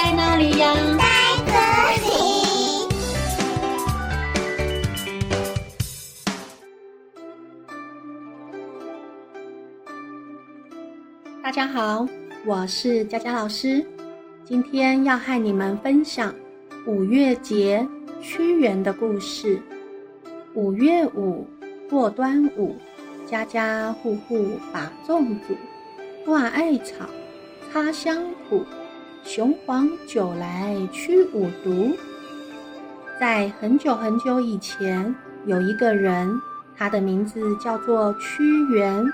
在哪里呀？在这里。大家好，我是佳佳老师，今天要和你们分享五月节屈原的故事。五月五过端午，家家户户把粽子，挂艾草，插香土，雄黄酒来驱五毒。在很久很久以前，有一个人，他的名字叫做屈原。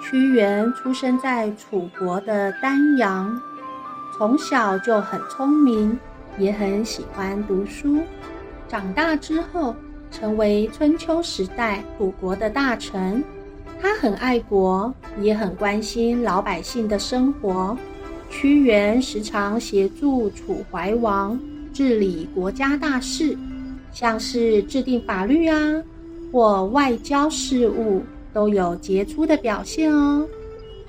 屈原出生在楚国的丹阳，从小就很聪明，也很喜欢读书。长大之后，成为春秋时代楚国的大臣。他很爱国，也很关心老百姓的生活。屈原时常协助楚怀王治理国家大事，像是制定法律啊，或外交事务，都有杰出的表现哦。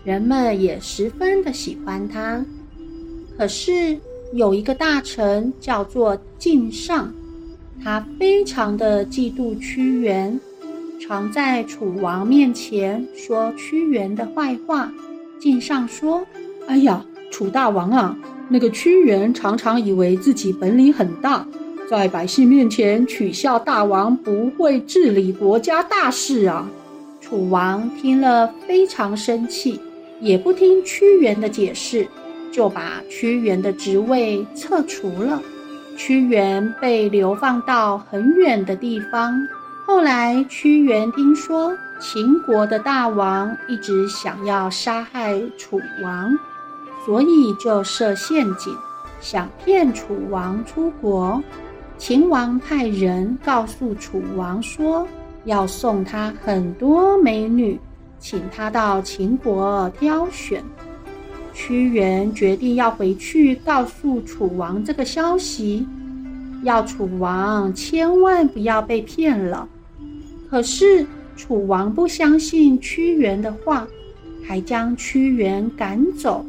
人们也十分的喜欢他。可是有一个大臣叫做靳尚，他非常的嫉妒屈原。常在楚王面前说屈原的坏话。靳尚说：“哎呀，楚大王啊，那个屈原常常以为自己本领很大，在百姓面前取笑大王不会治理国家大事啊。”楚王听了非常生气，也不听屈原的解释，就把屈原的职位撤除了。屈原被流放到很远的地方。后来，屈原听说秦国的大王一直想要杀害楚王，所以就设陷阱，想骗楚王出国。秦王派人告诉楚王说，要送他很多美女，请他到秦国挑选。屈原决定要回去告诉楚王这个消息，要楚王千万不要被骗了。可是楚王不相信屈原的话，还将屈原赶走。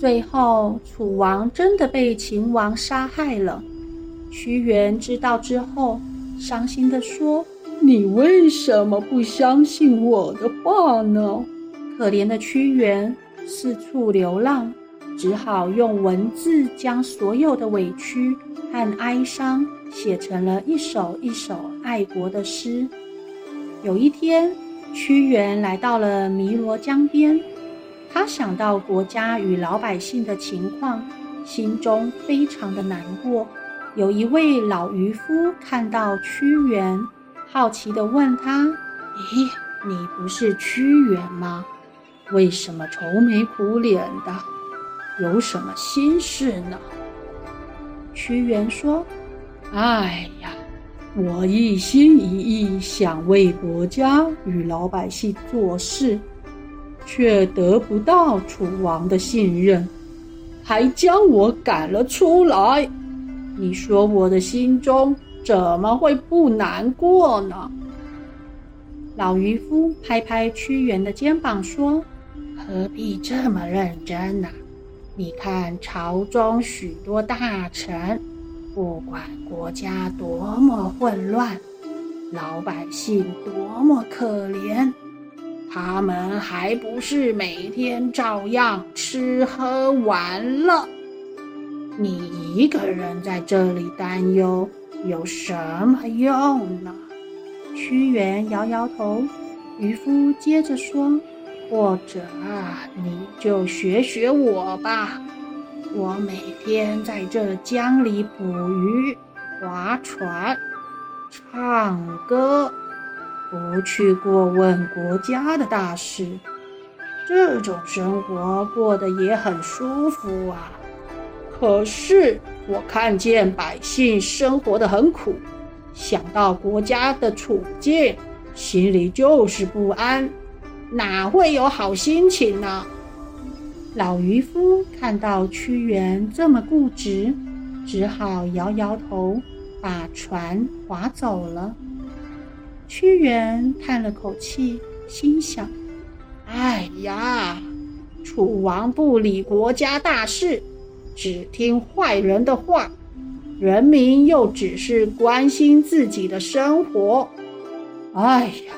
最后，楚王真的被秦王杀害了。屈原知道之后，伤心地说：“你为什么不相信我的话呢？”可怜的屈原四处流浪，只好用文字将所有的委屈和哀伤写成了一首一首爱国的诗。有一天，屈原来到了汨罗江边，他想到国家与老百姓的情况，心中非常的难过。有一位老渔夫看到屈原，好奇地问他：“咦，你不是屈原吗？为什么愁眉苦脸的？有什么心事呢？”屈原说：“哎呀。”我一心一意想为国家与老百姓做事，却得不到楚王的信任，还将我赶了出来。你说我的心中怎么会不难过呢？老渔夫拍拍屈原的肩膀说：“何必这么认真呢？你看朝中许多大臣。”不管国家多么混乱，老百姓多么可怜，他们还不是每天照样吃喝玩乐？你一个人在这里担忧，有什么用呢？屈原摇摇头。渔夫接着说：“或者，你就学学我吧。”我每天在这江里捕鱼、划船、唱歌，不去过问国家的大事，这种生活过得也很舒服啊。可是我看见百姓生活得很苦，想到国家的处境，心里就是不安，哪会有好心情呢？老渔夫看到屈原这么固执，只好摇摇头，把船划走了。屈原叹了口气，心想：“哎呀，楚王不理国家大事，只听坏人的话，人民又只是关心自己的生活。哎呀，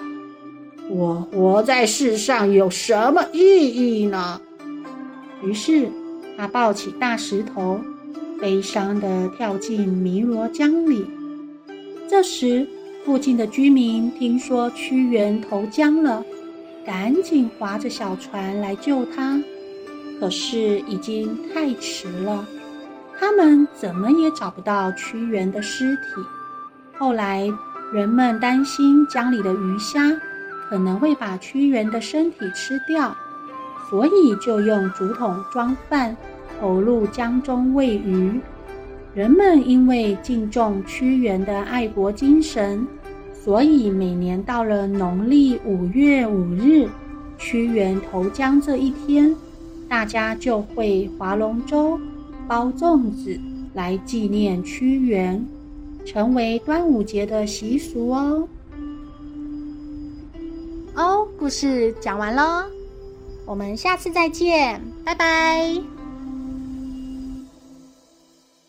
我活在世上有什么意义呢？于是他抱起大石头，悲伤地跳进汨罗江里。这时，附近的居民听说屈原投江了，赶紧划着小船来救他。可是已经太迟了，他们怎么也找不到屈原的尸体。后来，人们担心江里的鱼虾可能会把屈原的身体吃掉，所以就用竹筒装饭，投入江中喂鱼。人们因为敬重屈原的爱国精神，所以每年到了农历五月五日，屈原投江这一天，大家就会划龙舟、包粽子来纪念屈原，成为端午节的习俗哦。哦，故事讲完喽，我们下次再见，拜拜。